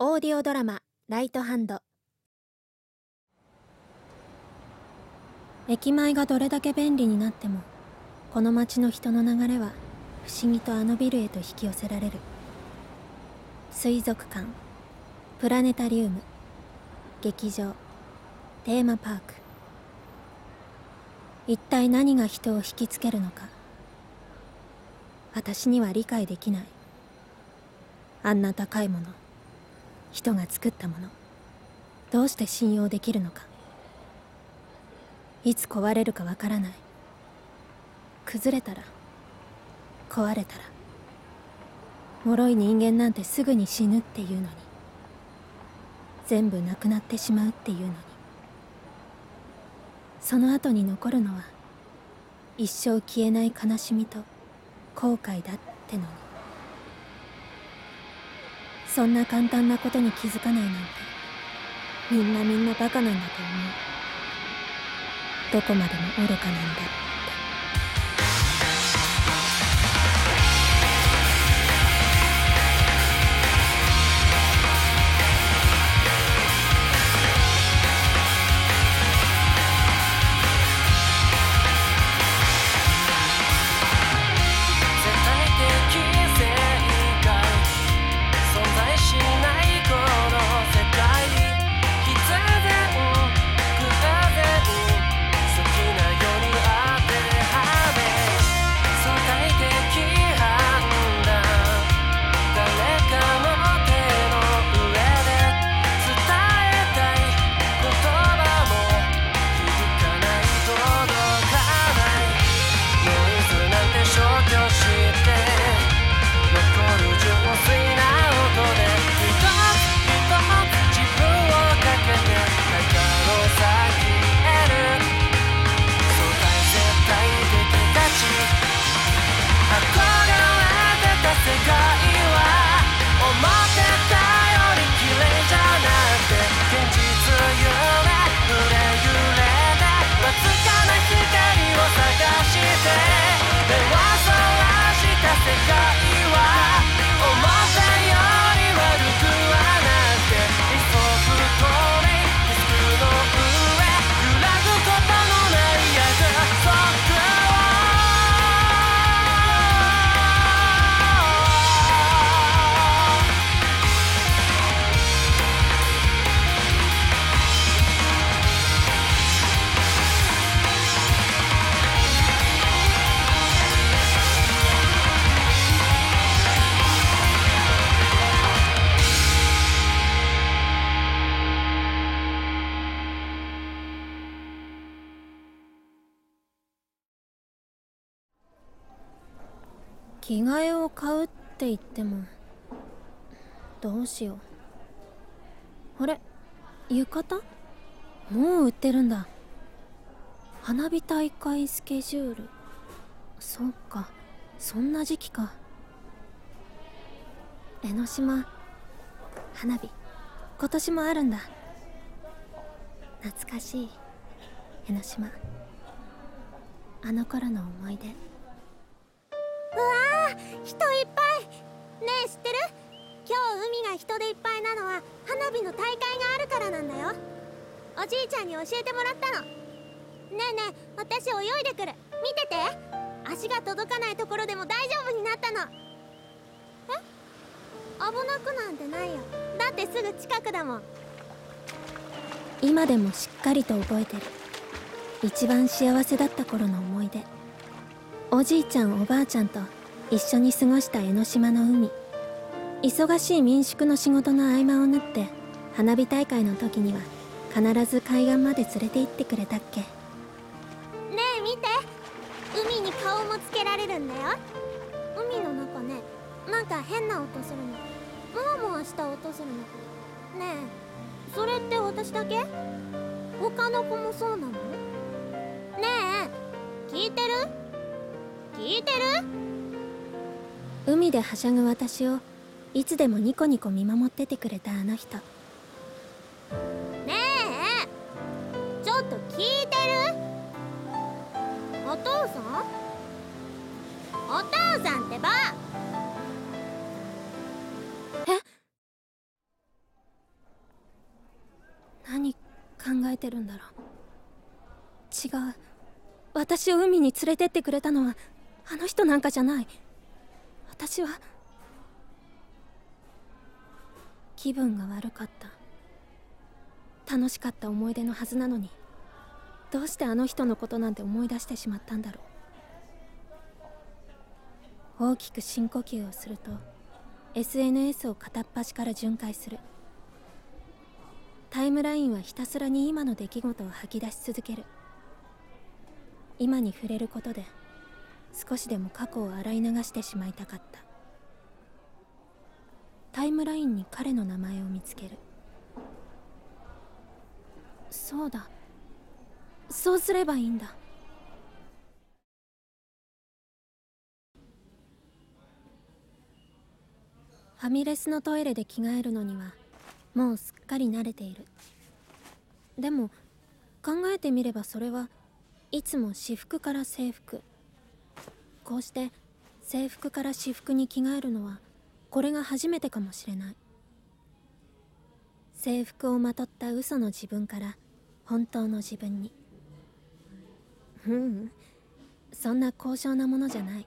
オーディオドラマ「ライトハンド」駅前がどれだけ便利になってもこの街の人の流れは不思議とあのビルへと引き寄せられる。水族館プラネタリウム劇場テーマパーク。一体何が人を引きつけるのか私には理解できない。あんな高いもの。人が作ったもの。どうして信用できるのか。いつ壊れるかわからない。崩れたら壊れたら。脆い人間なんてすぐに死ぬっていうのに。全部なくなってしまうっていうのに。その後に残るのは一生消えない悲しみと後悔だってのに。そんな簡単なことに気づかないなんて。みんなみんなバカなんだと思う。どこまでも愚かなんだ。着替えを買うって言ってもどうしよう。あれ浴衣？もう売ってるんだ。花火大会スケジュール。そっか。そんな時期か。江ノ島。花火。今年もあるんだ。懐かしい。江ノ島。あの頃の思い出。人いっぱい。ねえ知ってる？今日海が人でいっぱいなのは花火の大会があるからなんだよ。おじいちゃんに教えてもらったの。ねえねえ私泳いでくる。見てて。足が届かないところでも大丈夫になったの。え？危なくなんてないよ。だってすぐ近くだもん。今でもしっかりと覚えてる。一番幸せだった頃の思い出。おじいちゃんおばあちゃんと一緒に過ごした江ノ島の海。忙しい民宿の仕事の合間を縫って花火大会の時には必ず海岸まで連れて行ってくれたっけ。ねえ見て。海に顔もつけられるんだよ。海の中ね。なんか変な音するの。モワモワした音するの。ねえそれって私だけ？他の子もそうなの？ねえ聞いてる？聞いてる？海ではしゃぐ私をいつでもニコニコ見守っててくれたあの人。ねえ。ちょっと聞いてる？お父さん？お父さんってば。え？考えてるんだろう。違う。私を海に連れてってくれたのはあの人なんかじゃない。私は。気分が悪かった。楽しかった思い出のはずなのに。どうしてあの人のことなんて思い出してしまったんだろう。大きく深呼吸をすると SNS を片っ端から巡回する。タイムラインはひたすらに今の出来事を吐き出し続ける。今に触れることで少しでも過去を洗い流してしまいたかった。タイムラインに彼の名前を見つける。そうだ。そうすればいいんだ。ファミレスのトイレで着替えるのにはもうすっかり慣れている。でも考えてみればそれはいつも私服から制服。こうして制服から私服に着替えるのはこれが初めてかもしれない。制服をまとった嘘の自分から本当の自分に。ううんそんな高尚なものじゃない。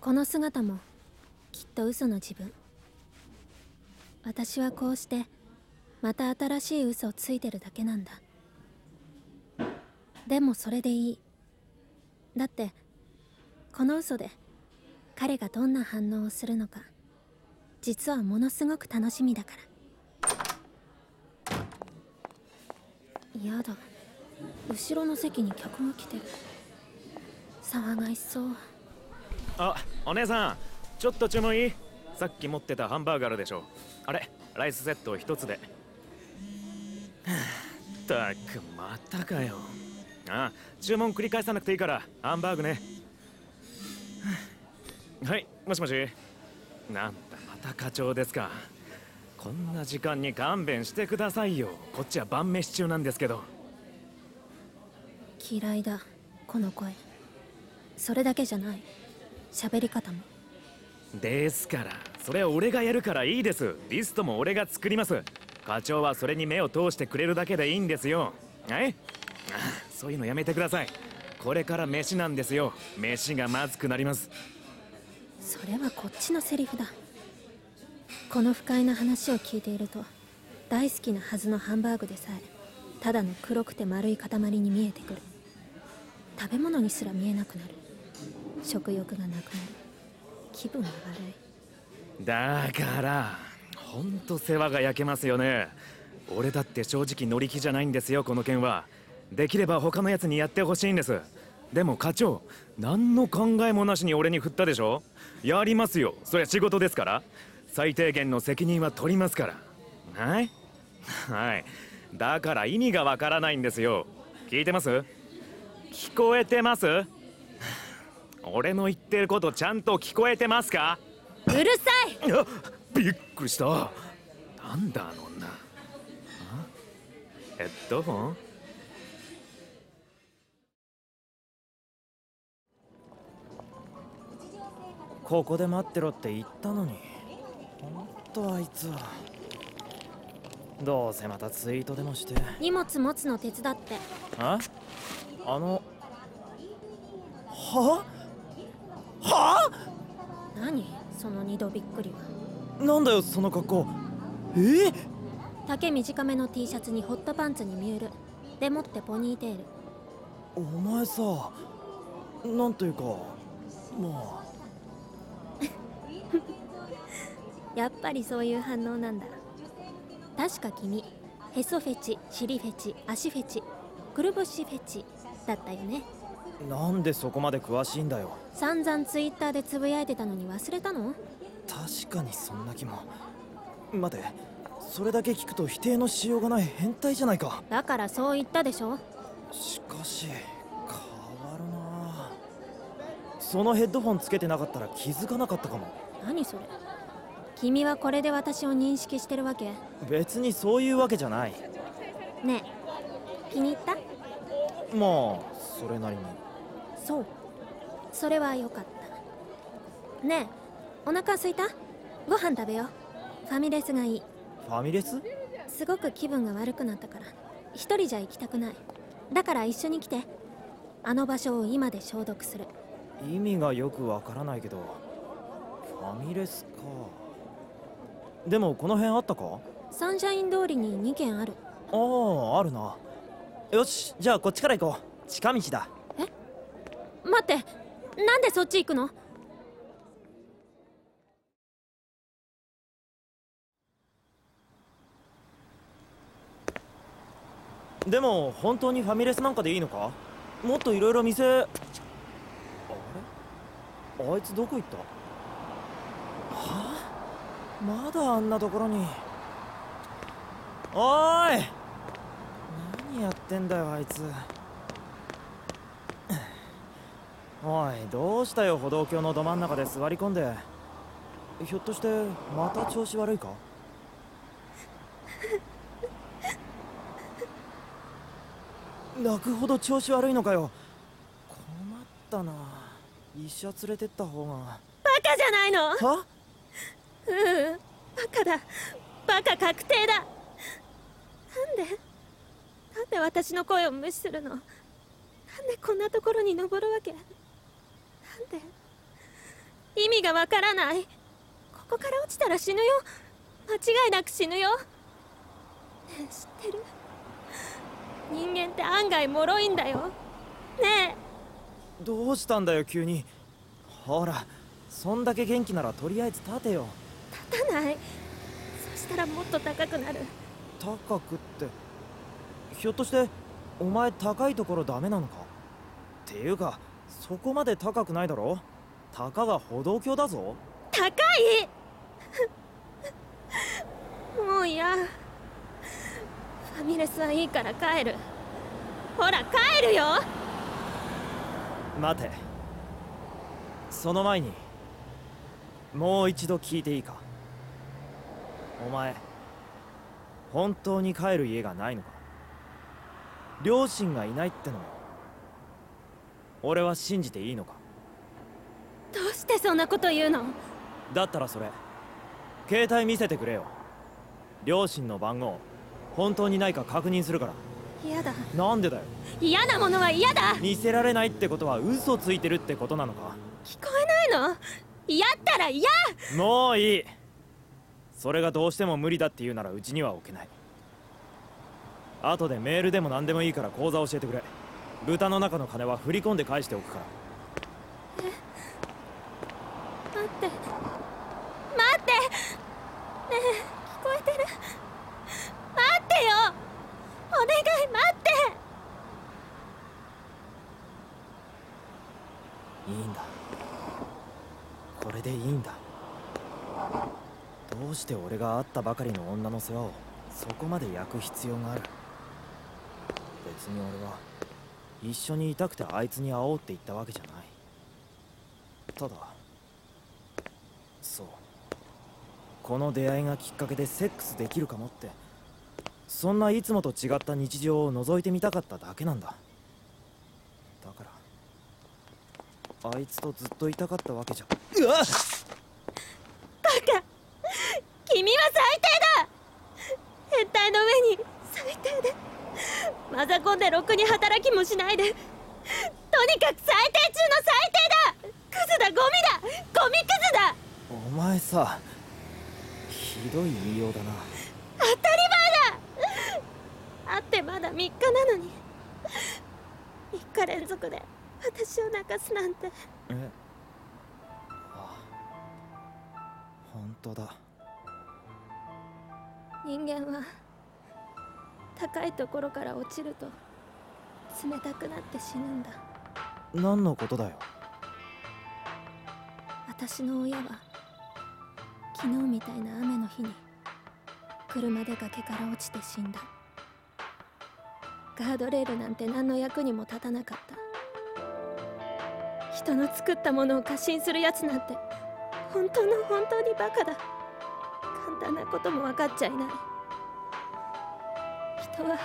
この姿もきっと嘘の自分。私はこうしてまた新しい嘘をついてるだけなんだ。でもそれでいい。だってこの嘘で彼がどんな反応をするのか実はものすごく楽しみだから。やだ。後ろの席に客が来てる。騒がしそう。あお姉さんちょっと注文いい？さっき持ってたハンバーガーでしょ。あれライスセット一つで。ったくまたかよ。ああ注文繰り返さなくていいから。ハンバーグね。はいもしもし。なんだまた課長ですか。こんな時間に勘弁してくださいよ。こっちは晩飯中なんですけど。嫌いだこの声。それだけじゃない。喋り方も。ですから。それは俺がやるからいいです。リストも俺が作ります。課長はそれに目を通してくれるだけでいいんですよ。はいそういうのやめてください。これから飯なんですよ。飯がまずくなります。それはこっちのセリフだ。この不快な話を聞いていると大好きなはずのハンバーグでさえただの黒くて丸い塊に見えてくる。食べ物にすら見えなくなる。食欲がなくなる。気分が悪い。だからほんと世話が焼けますよね。俺だって正直乗り気じゃないんですよこの件はできれば他のやつにやってほしいんです。でも課長何の考えもなしに俺に振ったでしょ？やりますよ。そりゃ仕事ですから。最低限の責任は取りますから。はい？はい。だから意味がわからないんですよ。聞いてます？聞こえてます？俺の言ってることちゃんと聞こえてますか？うるさい。びっくりした。なんだあの女。ヘッドホンここで待ってろって言ったのに。ほんとあいつは。どうせまたツイートでもして。荷物持つの手伝って。あ？あの。は？は？何？その二度びっくりは。なんだよその格好。え？丈短めの T シャツにホットパンツにミュール。でもってポニーテール。お前さなんというかまあやっぱりそういう反応なんだ。確か君へそフェチ尻フェチ足フェチくるぶしフェチだったよね。なんでそこまで詳しいんだよ。散々ツイッターでつぶやいてたのに忘れたの？確かにそんな気も。待てそれだけ聞くと否定のしようがない変態じゃないか。だからそう言ったでしょ？しかし変わるな。そのヘッドホンつけてなかったら気づかなかったかも。何それ？君はこれで私を認識してるわけ？別にそういうわけじゃない。ねえ気に入った？まあそれなりに。そう。それはよかった。ねえお腹すいた？ご飯食べよう。ファミレスがいい。ファミレス？すごく気分が悪くなったから。一人じゃ行きたくない。だから一緒に来て。あの場所を今で消毒する。意味がよくわからないけどファミレスかでもこの辺あったか？サンシャイン通りに2軒ある。あああるな。よしじゃあこっちから行こう。近道だ。待ってなんでそっち行くの？でも本当にファミレスなんかでいいのか？もっといろいろ店。あれ？あいつどこ行った？はあまだあんなところに。おーい！何やってんだよあいつ。おいどうしたよ歩道橋のど真ん中で座り込んで。ひょっとしてまた調子悪いか？泣くほど調子悪いのかよ。困ったな。医者連れてった方が。バカじゃないの！は？うんバカだ。バカ確定だ。なんで？なんで私の声を無視するの？なんでこんなところに登るわけ？なんで？意味がわからない。ここから落ちたら死ぬよ。間違いなく死ぬよ。ねえ知ってる？人間って案外脆いんだよ。ねえ。どうしたんだよ急に。ほらそんだけ元気ならとりあえず立てよ。立たない。そしたらもっと高くなる。高くって。ひょっとしてお前高いところダメなのか？っていうかそこまで高くないだろ？たかが歩道橋だぞ。高い？もう嫌。ファミレスはいいから帰る。ほら帰るよ。待て。その前にもう一度聞いていいか？お前本当に帰る家がないのか？両親がいないってのも俺は信じていいのか？どうしてそんなこと言うの？だったらそれ携帯見せてくれよ。両親の番号本当にないか確認するから。嫌だ。なんでだよ？嫌なものは嫌だ。見せられないってことは嘘ついてるってことなのか？聞こえないの？嫌ったら嫌。もういいそれがどうしても無理だって言うならうちには置けない。後でメールでも何でもいいから口座教えてくれ。豚の中の金は振り込んで返しておくから。え？待ってねえ聞こえてる待ってよお願い待っていいんだこれでいいんだどうして俺が会ったばかりの女の世話をそこまで焼く必要がある？別に俺は一緒にいたくてあいつに会おうって言ったわけじゃない。ただそう。この出会いがきっかけでセックスできるかもってそんないつもと違った日常を覗いてみたかっただけなんだ。だからあいつとずっといたかったわけじゃ。うわっバカ君は最低だ。変態の上に最低で。マザコンでろくに働きもしないで。とにかく最低中の最低だ。クズだゴミだ。ゴミクズだ。お前さひどい言いようだな。当たり前だ。会ってまだ3日なのに。3日連続で私を泣かすなんて。え？あ本当だ人間は高いところから落ちると冷たくなって死ぬんだ。何のことだよ。私の親は昨日みたいな雨の日に車で崖から落ちて死んだ。ガードレールなんて何の役にも立たなかった。人の作ったものを過信するやつなんて本当の本当にバカだだなことも分かっちゃいない。人は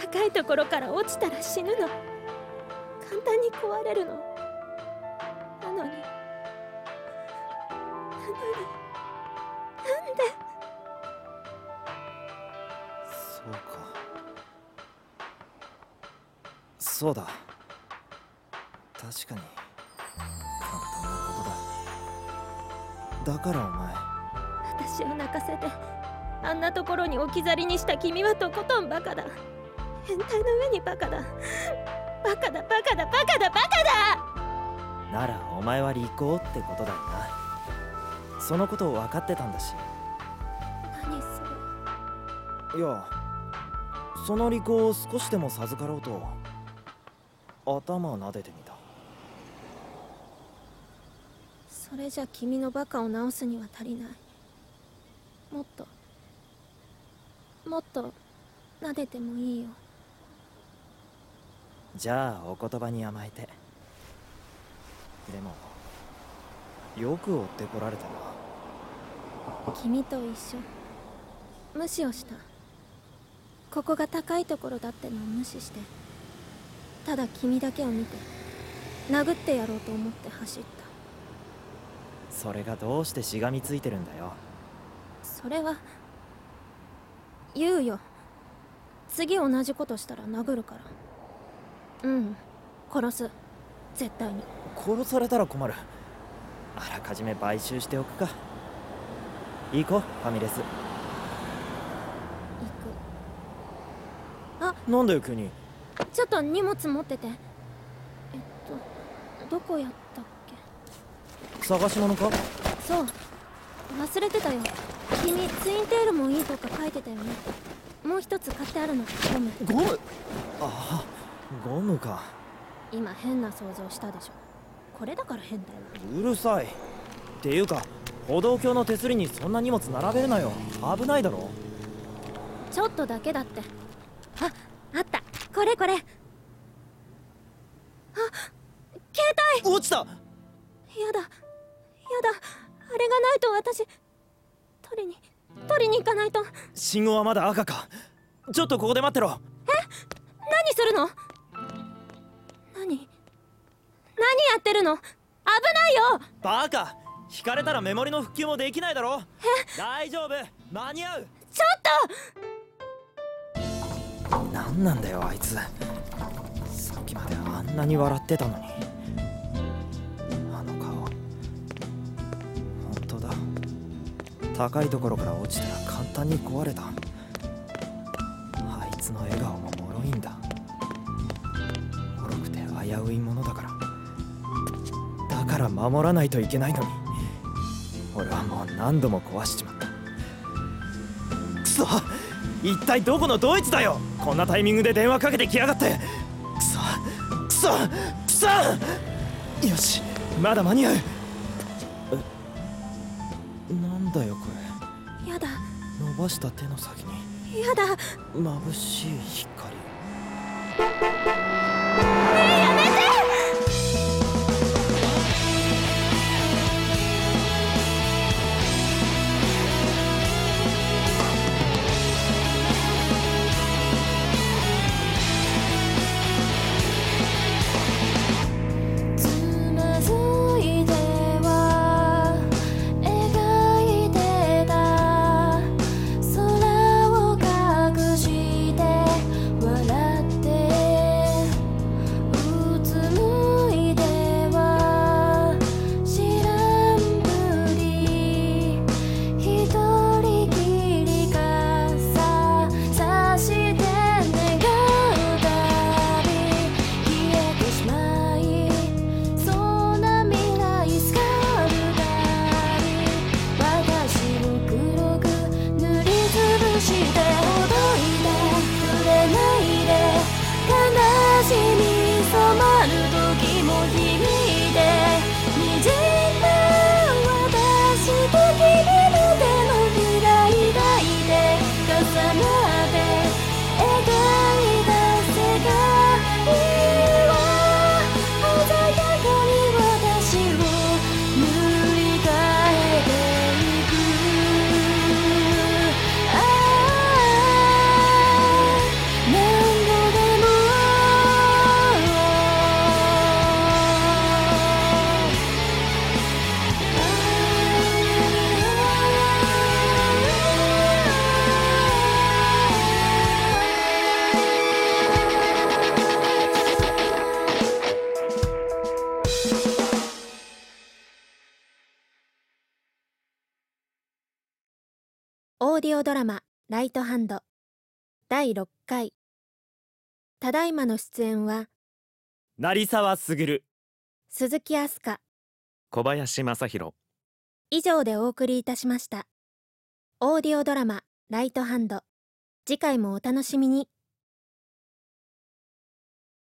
高いところから落ちたら死ぬの。簡単に壊れるの。なのに。なのに。なんで？そうか。そうだ。確かに。簡単なことだ。だからお前。私を泣かせてあんなところに置き去りにした君はとことんバカだ。変態の上にバカだ。バカだバカだバカだバカだ！ならお前は利口ってことだよな。そのことを分かってたんだし。何それ。いやその利口を少しでも授かろうと頭撫でてみた。それじゃ君のバカを直すには足りないもっともっと撫でてもいいよ。じゃあお言葉に甘えて。でもよく追ってこられたな。君と一緒。無視をした。ここが高いところだってのを無視して。ただ君だけを見て殴ってやろうと思って走った。それがどうしてしがみついてるんだよそれは言うよ。次同じことしたら殴るから。うん。殺す。絶対に。殺されたら困る。あらかじめ買収しておくか。行こうファミレス。行く。なんだよ急に。ちょっと荷物持ってて。えっとどこやったっ探し物か？けそう。忘れてたよ君ツインテールもいいとか書いてたよね。もう一つ買ってあるの。ゴム。ゴム？ああゴムか。今変な想像したでしょ。これだから変だよ。うるさい。っていうか歩道橋の手すりにそんな荷物並べるなよ。危ないだろ。ちょっとだけだって。ああった。これこれ。あ携帯。落ちた。やだ。やだ。あれがないと私取りに取りに行かないと。信号はまだ赤か。ちょっとここで待ってろ。何するの？何？何やってるの？危ないよ！バカ。引かれたらメモリの復旧もできないだろ。大丈夫。間に合う。ちょっ何なんだよあいつ。さっきまであんなに笑ってたのに高いところから落ちたら簡単に壊れた。あいつの笑顔も脆いんだ。脆くて危ういものだから。だから守らないといけないのに。俺はもう何度も壊しちまった。くそ一体どこのドイツだよ！こんなタイミングで電話かけてきやがって。くそくそくそよしまだ間に合う。なんだよことやだ。れ伸ばした手の先に。やだ。眩しい光オーディオドラマ「ライトハンド」第6回。ただいまの出演は成沢卓鈴木飛鳥小林正弘以上でお送りいたしました。オーディオドラマ「ライトハンド」次回もお楽しみに